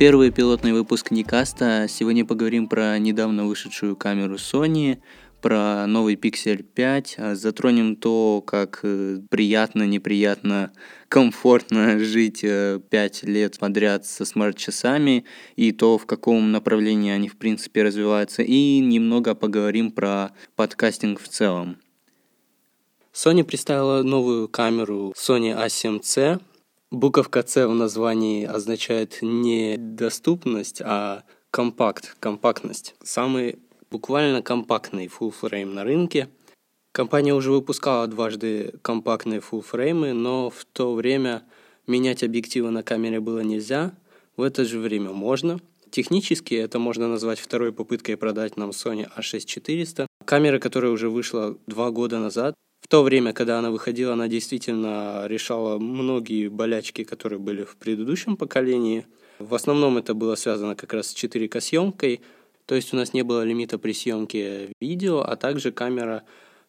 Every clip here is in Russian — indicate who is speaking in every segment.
Speaker 1: Первый пилотный выпуск Никаста. Сегодня поговорим про недавно вышедшую камеру Sony, про новый Pixel 5, а затронем то, как э, приятно, неприятно, комфортно жить 5 э, лет подряд со смарт-часами, и то, в каком направлении они, в принципе, развиваются, и немного поговорим про подкастинг в целом. Sony представила новую камеру Sony A7C, Буковка С в названии означает не доступность, а компакт, компактность. Самый буквально компактный full frame на рынке. Компания уже выпускала дважды компактные full фреймы, но в то время менять объективы на камере было нельзя. В это же время можно. Технически это можно назвать второй попыткой продать нам Sony A6400. Камера, которая уже вышла два года назад, в то время, когда она выходила, она действительно решала многие болячки, которые были в предыдущем поколении. В основном это было связано как раз с 4К съемкой, то есть у нас не было лимита при съемке видео, а также камера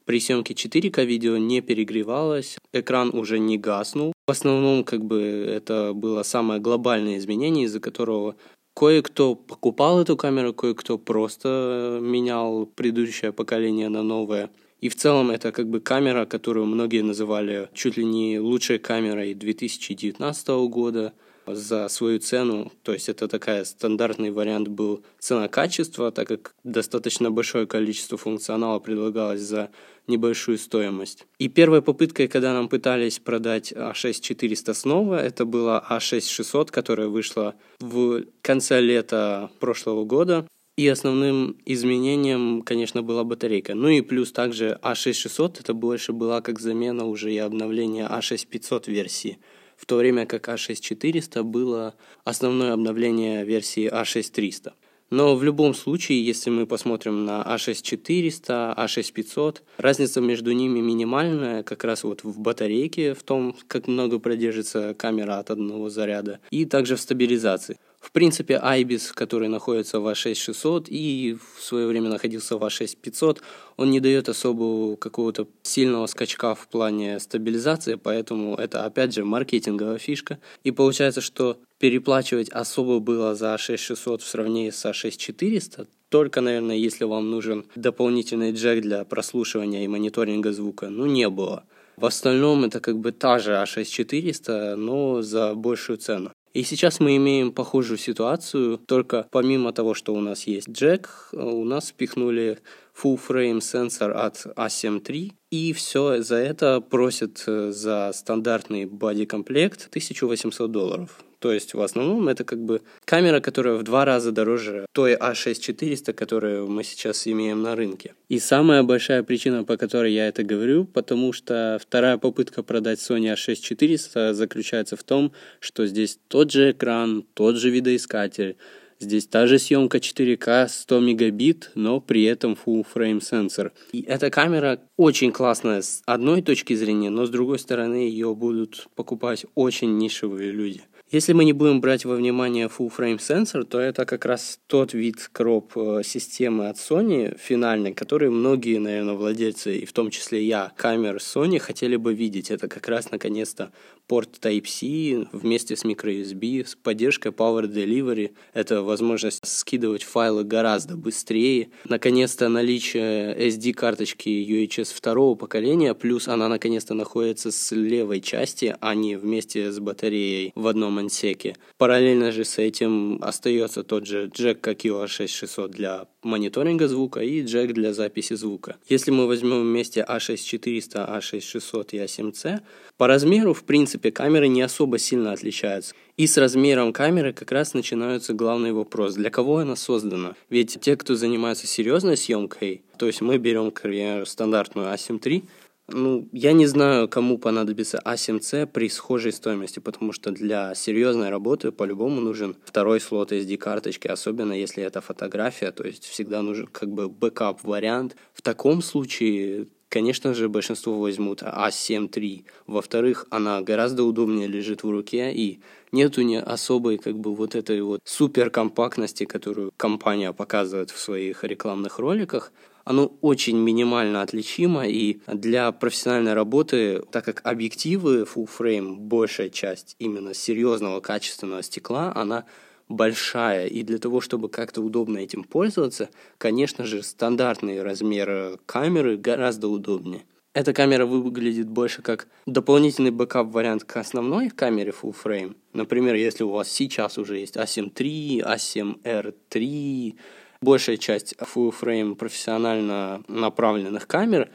Speaker 1: при съемке 4К видео не перегревалась, экран уже не гаснул. В основном, как бы, это было самое глобальное изменение, из-за которого кое-кто покупал эту камеру, кое-кто просто менял предыдущее поколение на новое. И в целом это как бы камера, которую многие называли чуть ли не лучшей камерой 2019 года за свою цену. То есть это такая стандартный вариант был цена-качество, так как достаточно большое количество функционала предлагалось за небольшую стоимость. И первой попыткой, когда нам пытались продать A6400 снова, это была A6600, которая вышла в конце лета прошлого года. И основным изменением, конечно, была батарейка. Ну и плюс также A6600 это больше была как замена уже и обновление A6500 версии. В то время как A6400 было основное обновление версии A6300. Но в любом случае, если мы посмотрим на A6400, A6500, разница между ними минимальная как раз вот в батарейке, в том, как много продержится камера от одного заряда, и также в стабилизации. В принципе, IBIS, который находится в A6600 и в свое время находился в A6500, он не дает особого какого-то сильного скачка в плане стабилизации, поэтому это, опять же, маркетинговая фишка. И получается, что переплачивать особо было за A6600 в сравнении с A6400, только, наверное, если вам нужен дополнительный джек для прослушивания и мониторинга звука, ну, не было. В остальном это как бы та же A6400, но за большую цену. И сейчас мы имеем похожую ситуацию, только помимо того, что у нас есть джек, у нас впихнули full frame сенсор от A7 III, и все за это просят э, за стандартный боди комплект 1800 долларов. То есть в основном это как бы камера, которая в два раза дороже той A6400, которую мы сейчас имеем на рынке. И самая большая причина, по которой я это говорю, потому что вторая попытка продать Sony A6400 заключается в том, что здесь тот же экран, тот же видоискатель, Здесь та же съемка 4К 100 мегабит, но при этом full frame сенсор. И эта камера очень классная с одной точки зрения, но с другой стороны ее будут покупать очень нишевые люди. Если мы не будем брать во внимание full frame сенсор, то это как раз тот вид кроп э, системы от Sony финальный, который многие, наверное, владельцы, и в том числе я, камер Sony хотели бы видеть. Это как раз наконец-то порт Type-C вместе с microUSB, с поддержкой Power Delivery. Это возможность скидывать файлы гораздо быстрее. Наконец-то наличие SD-карточки UHS второго поколения, плюс она наконец-то находится с левой части, а не вместе с батареей в одном ансеке. Параллельно же с этим остается тот же джек, как и у A6600 для мониторинга звука и джек для записи звука. Если мы возьмем вместе A6400, A6600 и A7C, по размеру, в принципе, камеры не особо сильно отличаются. И с размером камеры как раз начинается главный вопрос, для кого она создана? Ведь те, кто занимается серьезной съемкой, то есть мы берем, к примеру, стандартную A7 III, ну, я не знаю, кому понадобится A7C при схожей стоимости, потому что для серьезной работы по-любому нужен второй слот SD-карточки, особенно если это фотография, то есть всегда нужен как бы бэкап-вариант. В таком случае конечно же, большинство возьмут A7 III. Во-вторых, она гораздо удобнее лежит в руке, и нету не особой как бы вот этой вот суперкомпактности, которую компания показывает в своих рекламных роликах. Оно очень минимально отличимо, и для профессиональной работы, так как объективы full frame, большая часть именно серьезного качественного стекла, она большая, и для того, чтобы как-то удобно этим пользоваться, конечно же, стандартные размеры камеры гораздо удобнее. Эта камера выглядит больше как дополнительный бэкап-вариант к основной камере full frame. Например, если у вас сейчас уже есть A7 III, A7R III, большая часть full frame профессионально направленных камер,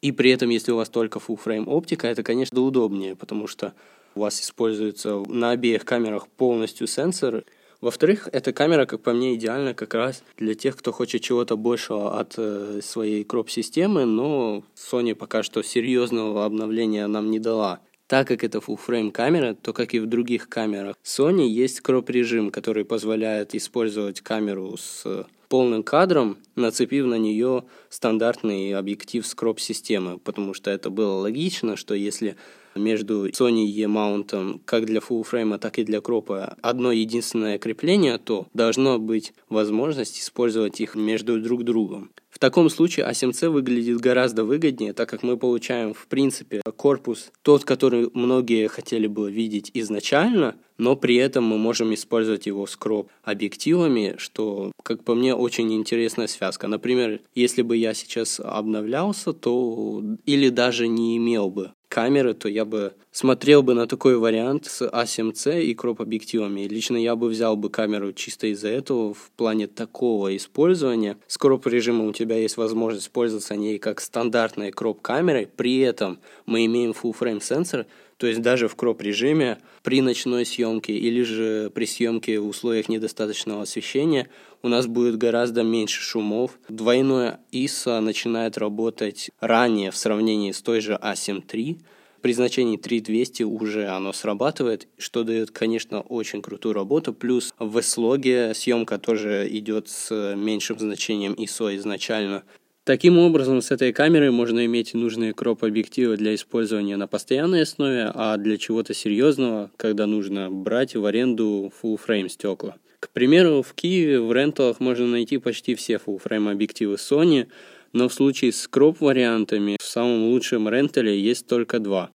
Speaker 1: и при этом, если у вас только full frame оптика, это, конечно, удобнее, потому что у вас используется на обеих камерах полностью сенсор, во-вторых, эта камера, как по мне, идеальна как раз для тех, кто хочет чего-то большего от э, своей кроп-системы, но Sony пока что серьезного обновления нам не дала. Так как это full frame камера, то как и в других камерах Sony есть кроп режим, который позволяет использовать камеру с полным кадром, нацепив на нее стандартный объектив с кроп-системы, потому что это было логично, что если между Sony E-маунтом как для frame, так и для кропа одно единственное крепление, то должно быть возможность использовать их между друг другом. В таком случае A7C выглядит гораздо выгоднее, так как мы получаем, в принципе, корпус тот, который многие хотели бы видеть изначально, но при этом мы можем использовать его с кроп объективами, что, как по мне, очень интересная связка. Например, если бы я сейчас обновлялся, то или даже не имел бы камеры, то я бы смотрел бы на такой вариант с A7C и кроп-объективами. Лично я бы взял бы камеру чисто из-за этого в плане такого использования. С кроп-режимом у тебя есть возможность пользоваться ней как стандартной кроп-камерой, при этом мы имеем full-frame сенсор, то есть даже в кроп-режиме при ночной съемке или же при съемке в условиях недостаточного освещения у нас будет гораздо меньше шумов. Двойное ISO начинает работать ранее в сравнении с той же A7 III. При значении 3200 уже оно срабатывает, что дает, конечно, очень крутую работу. Плюс в S-логе съемка тоже идет с меньшим значением ISO изначально. Таким образом, с этой камерой можно иметь нужные кроп-объективы для использования на постоянной основе, а для чего-то серьезного, когда нужно брать в аренду full-frame стекла. К примеру, в Киеве в ренталах можно найти почти все full-frame объективы Sony, но в случае с кроп-вариантами в самом лучшем рентале есть только два.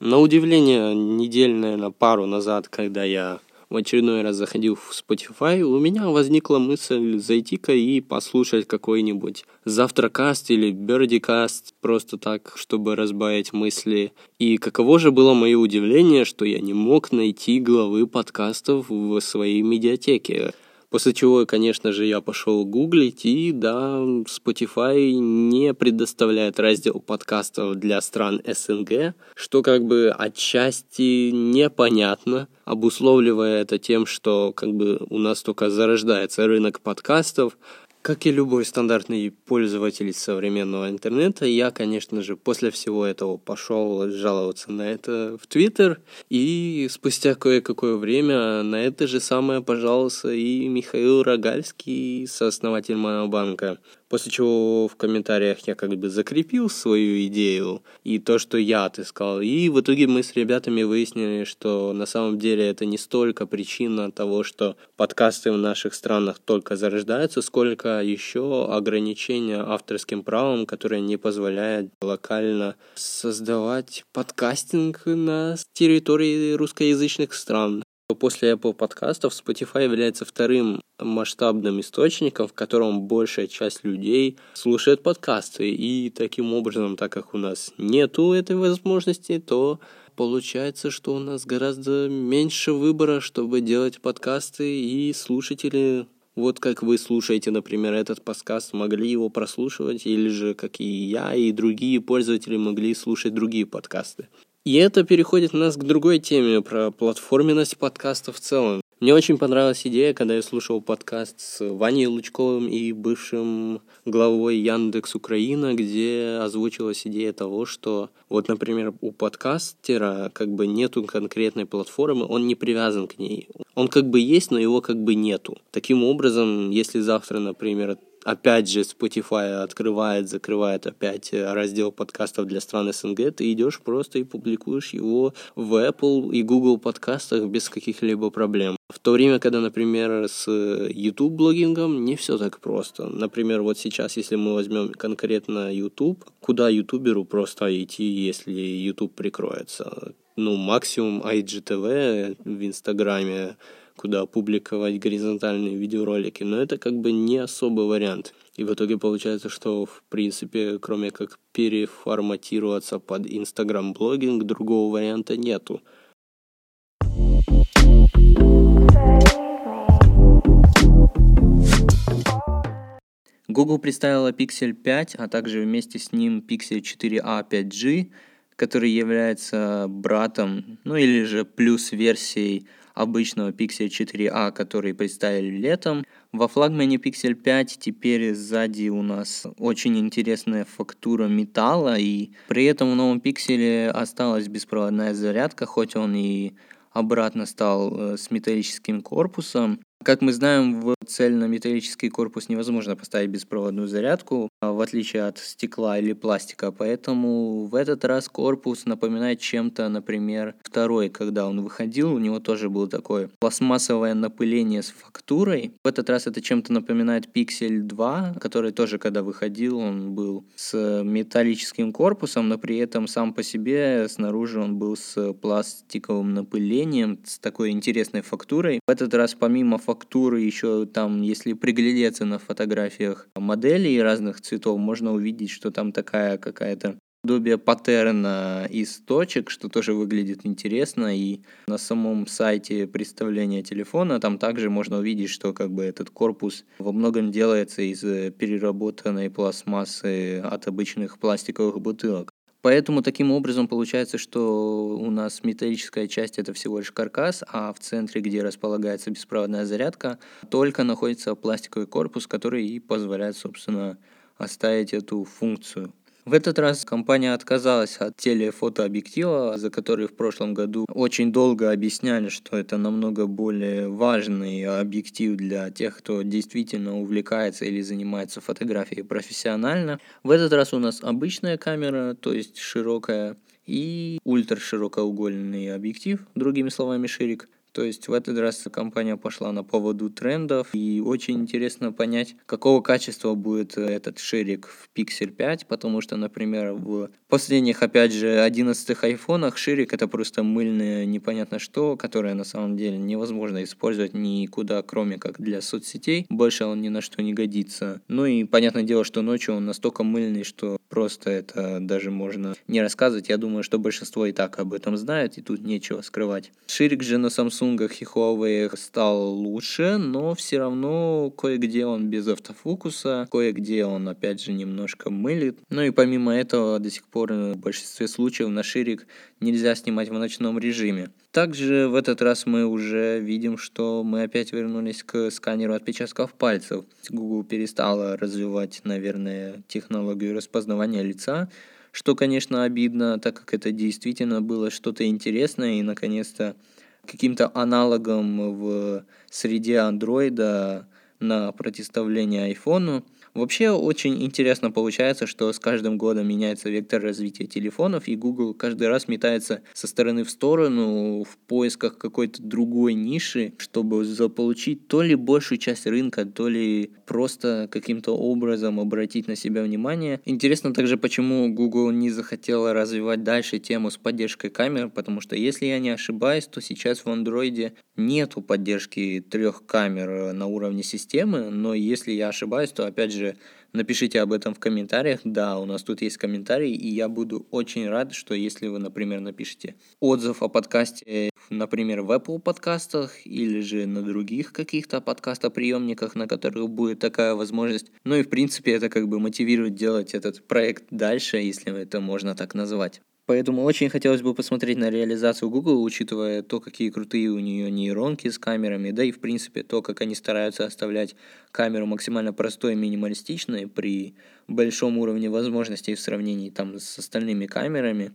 Speaker 1: На удивление, неделю, наверное, пару назад, когда я в очередной раз заходил в Spotify, у меня возникла мысль зайти-ка и послушать какой-нибудь завтракаст или бердикаст, просто так, чтобы разбавить мысли. И каково же было мое удивление, что я не мог найти главы подкастов в своей медиатеке. После чего, конечно же, я пошел гуглить, и да, Spotify не предоставляет раздел подкастов для стран СНГ, что как бы отчасти непонятно, обусловливая это тем, что как бы у нас только зарождается рынок подкастов, как и любой стандартный пользователь современного интернета, я, конечно же, после всего этого пошел жаловаться на это в Твиттер, и спустя кое-какое время на это же самое пожаловался и Михаил Рогальский, сооснователь Монобанка. После чего в комментариях я как бы закрепил свою идею и то, что я отыскал. И в итоге мы с ребятами выяснили, что на самом деле это не столько причина того, что подкасты в наших странах только зарождаются, сколько еще ограничения авторским правом, которые не позволяют локально создавать подкастинг на территории русскоязычных стран. После Apple подкастов Spotify является вторым масштабным источником, в котором большая часть людей слушает подкасты. И таким образом, так как у нас нету этой возможности, то получается, что у нас гораздо меньше выбора, чтобы делать подкасты, и слушатели вот как вы слушаете, например, этот подкаст, могли его прослушивать, или же, как и я, и другие пользователи могли слушать другие подкасты. И это переходит нас к другой теме про платформенность подкаста в целом. Мне очень понравилась идея, когда я слушал подкаст с Ваней Лучковым и бывшим главой Яндекс Украина, где озвучилась идея того, что вот, например, у подкастера как бы нету конкретной платформы, он не привязан к ней. Он как бы есть, но его как бы нету. Таким образом, если завтра, например, опять же Spotify открывает, закрывает опять э, раздел подкастов для стран СНГ, ты идешь просто и публикуешь его в Apple и Google подкастах без каких-либо проблем. В то время, когда, например, с YouTube блогингом не все так просто. Например, вот сейчас, если мы возьмем конкретно YouTube, куда ютуберу просто идти, если YouTube прикроется? Ну, максимум IGTV в Инстаграме, куда публиковать горизонтальные видеоролики, но это как бы не особый вариант. И в итоге получается, что в принципе, кроме как переформатироваться под Инстаграм-блогинг, другого варианта нету.
Speaker 2: Google представила Pixel 5, а также вместе с ним Pixel 4a 5G, который является братом, ну или же плюс версией обычного Pixel 4a, который представили летом. Во флагмане Pixel 5 теперь сзади у нас очень интересная фактура металла, и при этом в новом пикселе осталась беспроводная зарядка, хоть он и обратно стал э, с металлическим корпусом. Как мы знаем, в цельнометаллический корпус невозможно поставить беспроводную зарядку, а, в отличие от стекла или пластика, поэтому в этот раз корпус напоминает чем-то, например, второй, когда он выходил, у него тоже было такое пластмассовое напыление с фактурой. В этот раз это чем-то напоминает Pixel 2, который тоже, когда выходил, он был с металлическим корпусом, но при этом сам по себе снаружи он был с пластиковым напылением, с такой интересной фактурой. В этот раз помимо фактуры фактуры, еще там, если приглядеться на фотографиях моделей разных цветов, можно увидеть, что там такая какая-то подобие паттерна из точек, что тоже выглядит интересно. И на самом сайте представления телефона там также можно увидеть, что как бы этот корпус во многом делается из переработанной пластмассы от обычных пластиковых бутылок. Поэтому таким образом получается, что у нас металлическая часть это всего лишь каркас, а в центре, где располагается беспроводная зарядка, только находится пластиковый корпус, который и позволяет, собственно, оставить эту функцию. В этот раз компания отказалась от телефотообъектива, за который в прошлом году очень долго объясняли, что это намного более важный объектив для тех, кто действительно увлекается или занимается фотографией профессионально. В этот раз у нас обычная камера, то есть широкая, и ультраширокоугольный объектив, другими словами ширик. То есть в этот раз компания пошла на поводу трендов, и очень интересно понять, какого качества будет этот ширик в Pixel 5, потому что, например, в последних, опять же, 11 айфонах ширик это просто мыльное непонятно что, которое на самом деле невозможно использовать никуда, кроме как для соцсетей. Больше он ни на что не годится. Ну и понятное дело, что ночью он настолько мыльный, что просто это даже можно не рассказывать. Я думаю, что большинство и так об этом знает, и тут нечего скрывать. Ширик же на Samsung Samsung Huawei стал лучше, но все равно кое-где он без автофокуса, кое-где он опять же немножко мылит. Ну и помимо этого до сих пор в большинстве случаев на ширик нельзя снимать в ночном режиме. Также в этот раз мы уже видим, что мы опять вернулись к сканеру отпечатков пальцев. Google перестала развивать, наверное, технологию распознавания лица, что, конечно, обидно, так как это действительно было что-то интересное, и наконец-то каким-то аналогом в среде андроида на противоставление айфону. Вообще очень интересно получается, что с каждым годом меняется вектор развития телефонов, и Google каждый раз метается со стороны в сторону в поисках какой-то другой ниши, чтобы заполучить то ли большую часть рынка, то ли просто каким-то образом обратить на себя внимание. Интересно также, почему Google не захотела развивать дальше тему с поддержкой камер, потому что, если я не ошибаюсь, то сейчас в Android нету поддержки трех камер на уровне системы, но если я ошибаюсь, то опять же, напишите об этом в комментариях. Да, у нас тут есть комментарии, и я буду очень рад, что если вы, например, напишите отзыв о подкасте, например, в Apple подкастах или же на других каких-то подкастоприемниках, на которых будет такая возможность. Ну и, в принципе, это как бы мотивирует делать этот проект дальше, если это можно так назвать. Поэтому очень хотелось бы посмотреть на реализацию Google, учитывая то, какие крутые у нее нейронки с камерами, да и в принципе то, как они стараются оставлять камеру максимально простой и минималистичной при большом уровне возможностей в сравнении там с остальными камерами.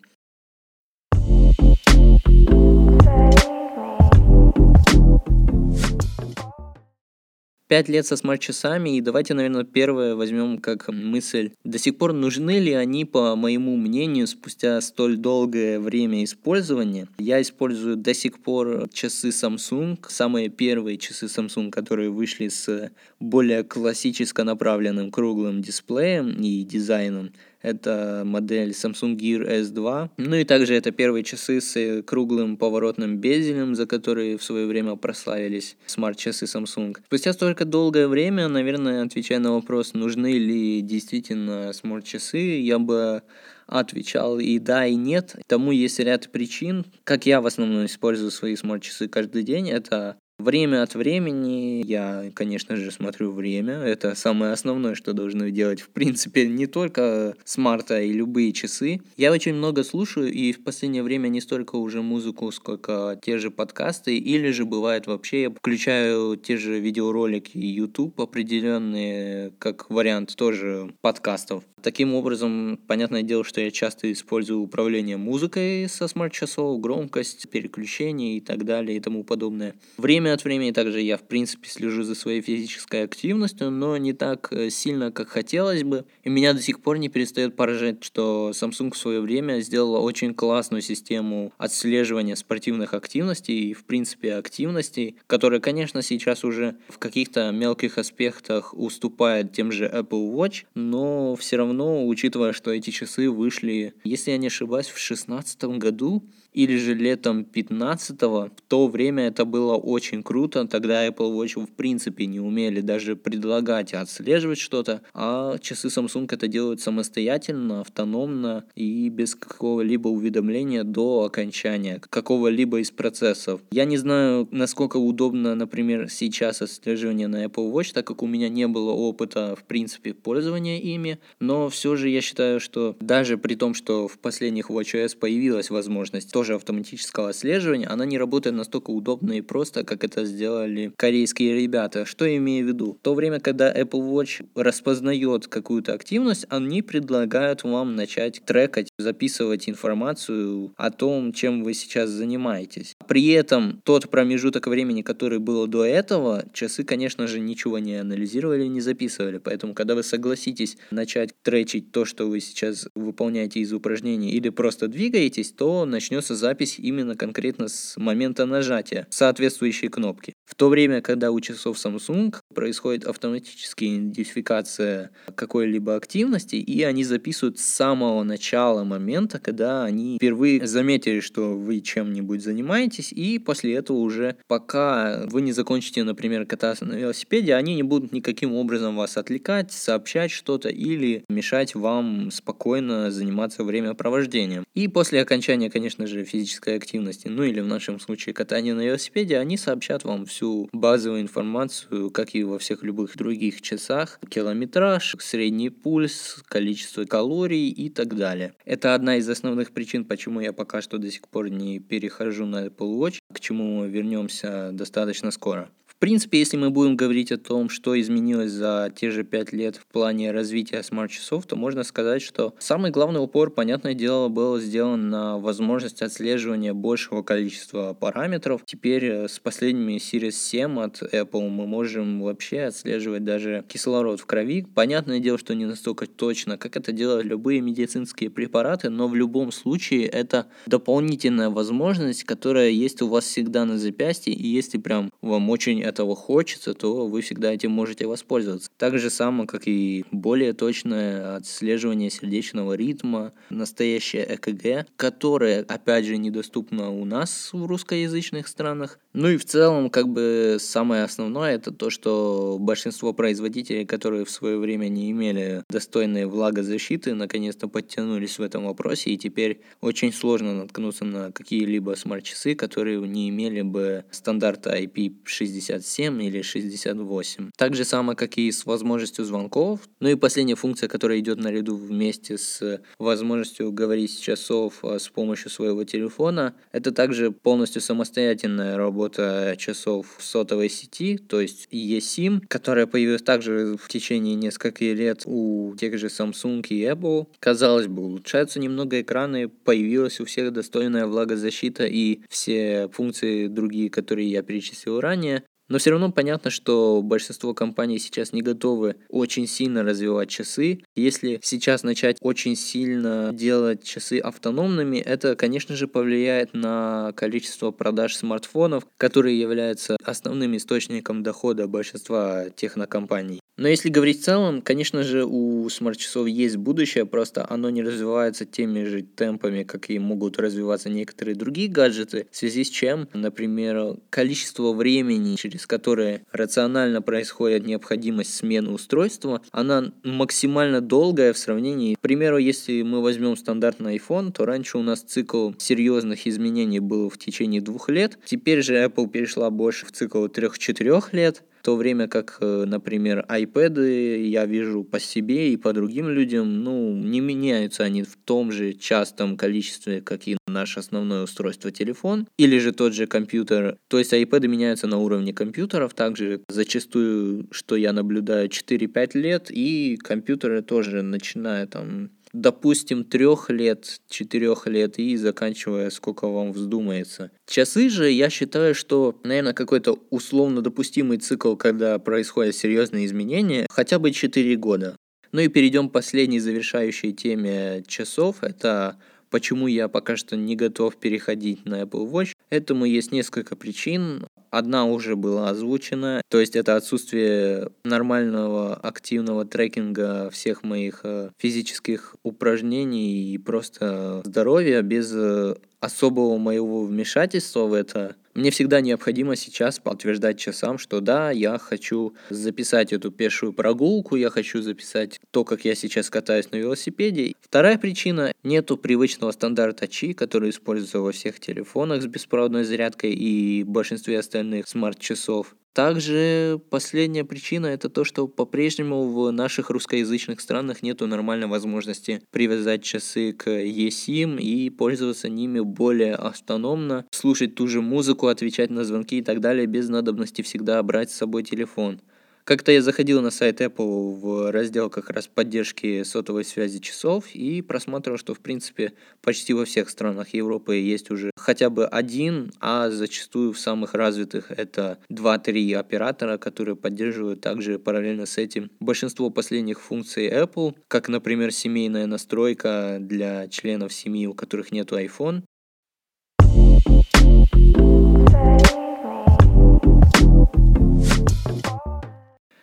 Speaker 2: Пять лет со смарт-часами, и давайте, наверное, первое возьмем как мысль. До сих пор нужны ли они, по моему мнению, спустя столь долгое время использования? Я использую до сих пор часы Samsung, самые первые часы Samsung, которые вышли с более классическо направленным круглым дисплеем и дизайном. Это модель Samsung Gear S2. Ну и также это первые часы с круглым поворотным безелем, за которые в свое время прославились смарт-часы Samsung. Спустя столько долгое время, наверное, отвечая на вопрос, нужны ли действительно смарт-часы, я бы отвечал и да, и нет. Тому есть ряд причин. Как я в основном использую свои смарт-часы каждый день, это Время от времени я, конечно же, смотрю время. Это самое основное, что должны делать, в принципе, не только смарта и любые часы. Я очень много слушаю, и в последнее время не столько уже музыку, сколько те же подкасты, или же бывает вообще я включаю те же видеоролики YouTube определенные, как вариант тоже подкастов. Таким образом, понятное дело, что я часто использую управление музыкой со смарт-часов, громкость, переключение и так далее и тому подобное. Время Время от времени также я, в принципе, слежу за своей физической активностью, но не так э, сильно, как хотелось бы. И меня до сих пор не перестает поражать, что Samsung в свое время сделала очень классную систему отслеживания спортивных активностей и, в принципе, активностей, которая, конечно, сейчас уже в каких-то мелких аспектах уступает тем же Apple Watch, но все равно, учитывая, что эти часы вышли, если я не ошибаюсь, в 2016 году, или же летом 15 в то время это было очень круто, тогда Apple Watch в принципе не умели даже предлагать отслеживать что-то, а часы Samsung это делают самостоятельно, автономно и без какого-либо уведомления до окончания какого-либо из процессов. Я не знаю, насколько удобно, например, сейчас отслеживание на Apple Watch, так как у меня не было опыта, в принципе, пользования ими, но все же я считаю, что даже при том, что в последних WatchOS появилась возможность тоже автоматического отслеживания, она не работает настолько удобно и просто, как это сделали корейские ребята. Что я имею в виду? В то время, когда Apple Watch распознает какую-то активность, они предлагают вам начать трекать, записывать информацию о том, чем вы сейчас занимаетесь. При этом тот промежуток времени, который был до этого, часы, конечно же, ничего не анализировали, не записывали. Поэтому, когда вы согласитесь начать тречить то, что вы сейчас выполняете из упражнений или просто двигаетесь, то начнется запись именно конкретно с момента нажатия соответствующей кнопки. В то время, когда у часов Samsung происходит автоматическая идентификация какой-либо активности, и они записывают с самого начала момента, когда они впервые заметили, что вы чем-нибудь занимаетесь, и после этого уже, пока вы не закончите, например, кататься на велосипеде, они не будут никаким образом вас отвлекать, сообщать что-то или мешать вам спокойно заниматься времяпровождением. И после окончания, конечно же, физической активности, ну или в нашем случае катания на велосипеде, они сообщат вам всю базовую информацию, как и во всех любых других часах, километраж, средний пульс, количество калорий и так далее. Это одна из основных причин, почему я пока что до сих пор не перехожу на Apple Watch, к чему вернемся достаточно скоро. Принципе, если мы будем говорить о том, что изменилось за те же пять лет в плане развития смарт-часов, то можно сказать, что самый главный упор, понятное дело, был сделан на возможность отслеживания большего количества параметров. Теперь э, с последними Series 7 от Apple мы можем вообще отслеживать даже кислород в крови. Понятное дело, что не настолько точно, как это делают любые медицинские препараты, но в любом случае это дополнительная возможность, которая есть у вас всегда на запястье, и если прям вам очень этого хочется, то вы всегда этим можете воспользоваться. Так же само, как и более точное отслеживание сердечного ритма, настоящее ЭКГ, которое, опять же, недоступно у нас в русскоязычных странах, Ну и в целом, как бы самое основное, это то, что большинство производителей, которые в свое время не имели достойной влагозащиты, наконец-то подтянулись в этом вопросе, и теперь очень сложно наткнуться на какие-либо смарт-часы, которые не имели бы стандарта IP67 или 68. Так же самое, как и с возможностью звонков. Ну и последняя функция, которая идет наряду вместе с возможностью говорить с часов а, с помощью своего телефона, это также полностью самостоятельная работа работа часов сотовой сети, то есть eSIM, которая появилась также в течение нескольких лет у тех же Samsung и Apple. Казалось бы, улучшаются немного экраны, появилась у всех достойная влагозащита и все функции другие, которые я перечислил ранее. Но все равно понятно, что большинство компаний сейчас не готовы очень сильно развивать часы. Если сейчас начать очень сильно делать часы автономными, это, конечно же, повлияет на количество продаж смартфонов, которые являются основным источником дохода большинства технокомпаний. Но если говорить в целом, конечно же, у смарт-часов есть будущее, просто оно не развивается теми же темпами, как и могут развиваться некоторые другие гаджеты, в связи с чем, например, количество времени, через которое рационально происходит необходимость смены устройства, она максимально долгая в сравнении. К примеру, если мы возьмем стандартный iPhone, то раньше у нас цикл серьезных изменений был в течение двух лет, теперь же Apple перешла больше в цикл 3-4 лет, то время как, э, например, iPad я вижу по себе и по другим людям, ну, не меняются они в том же частом количестве, как и наше основное устройство телефон, или же тот же компьютер. То есть iPad меняются на уровне компьютеров, также зачастую, что я наблюдаю, 4-5 лет, и компьютеры тоже начиная там допустим, трех лет, четырех лет и заканчивая, сколько вам вздумается. Часы же, я считаю, что, наверное, какой-то условно допустимый цикл, когда происходят серьезные изменения, хотя бы 4 года. Ну и перейдем к последней завершающей теме часов. Это почему я пока что не готов переходить на Apple Watch. Этому есть несколько причин. Одна уже была озвучена, то есть это отсутствие нормального активного трекинга всех моих э, физических упражнений и просто здоровья без э, особого моего вмешательства в это. Мне всегда необходимо сейчас подтверждать часам, что да, я хочу записать эту пешую прогулку, я хочу записать то, как я сейчас катаюсь на велосипеде. Вторая причина – нету привычного стандарта Qi, который используется во всех телефонах с беспроводной зарядкой и большинстве остальных смарт-часов. Также последняя причина это то, что по-прежнему в наших русскоязычных странах нету нормальной возможности привязать часы к eSIM и пользоваться ними более автономно, слушать ту же музыку, отвечать на звонки и так далее без надобности всегда брать с собой телефон. Как-то я заходил на сайт Apple в раздел как раз поддержки сотовой связи часов и просматривал, что в принципе почти во всех странах Европы есть уже хотя бы один, а зачастую в самых развитых это 2-3 оператора, которые поддерживают также параллельно с этим большинство последних функций Apple, как, например, семейная настройка для членов семьи, у которых нет iPhone,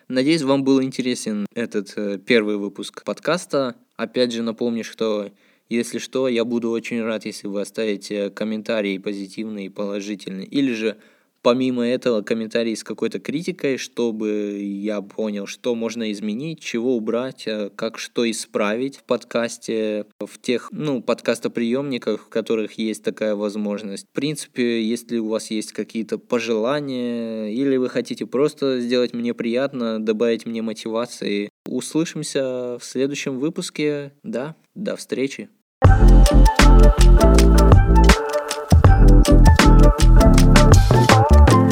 Speaker 2: Надеюсь, вам был интересен этот э, первый выпуск подкаста. Опять же напомню, что если что, я буду очень рад, если вы оставите комментарии позитивные и положительные. Или же помимо этого комментарий с какой-то критикой, чтобы я понял, что можно изменить, чего убрать, э, как что исправить в подкасте, в тех, ну, подкастоприемниках, в которых есть такая возможность. В принципе, если у вас есть какие-то пожелания, или вы хотите просто сделать мне приятно, добавить мне мотивации, услышимся в следующем выпуске. Да, до встречи. Thank you.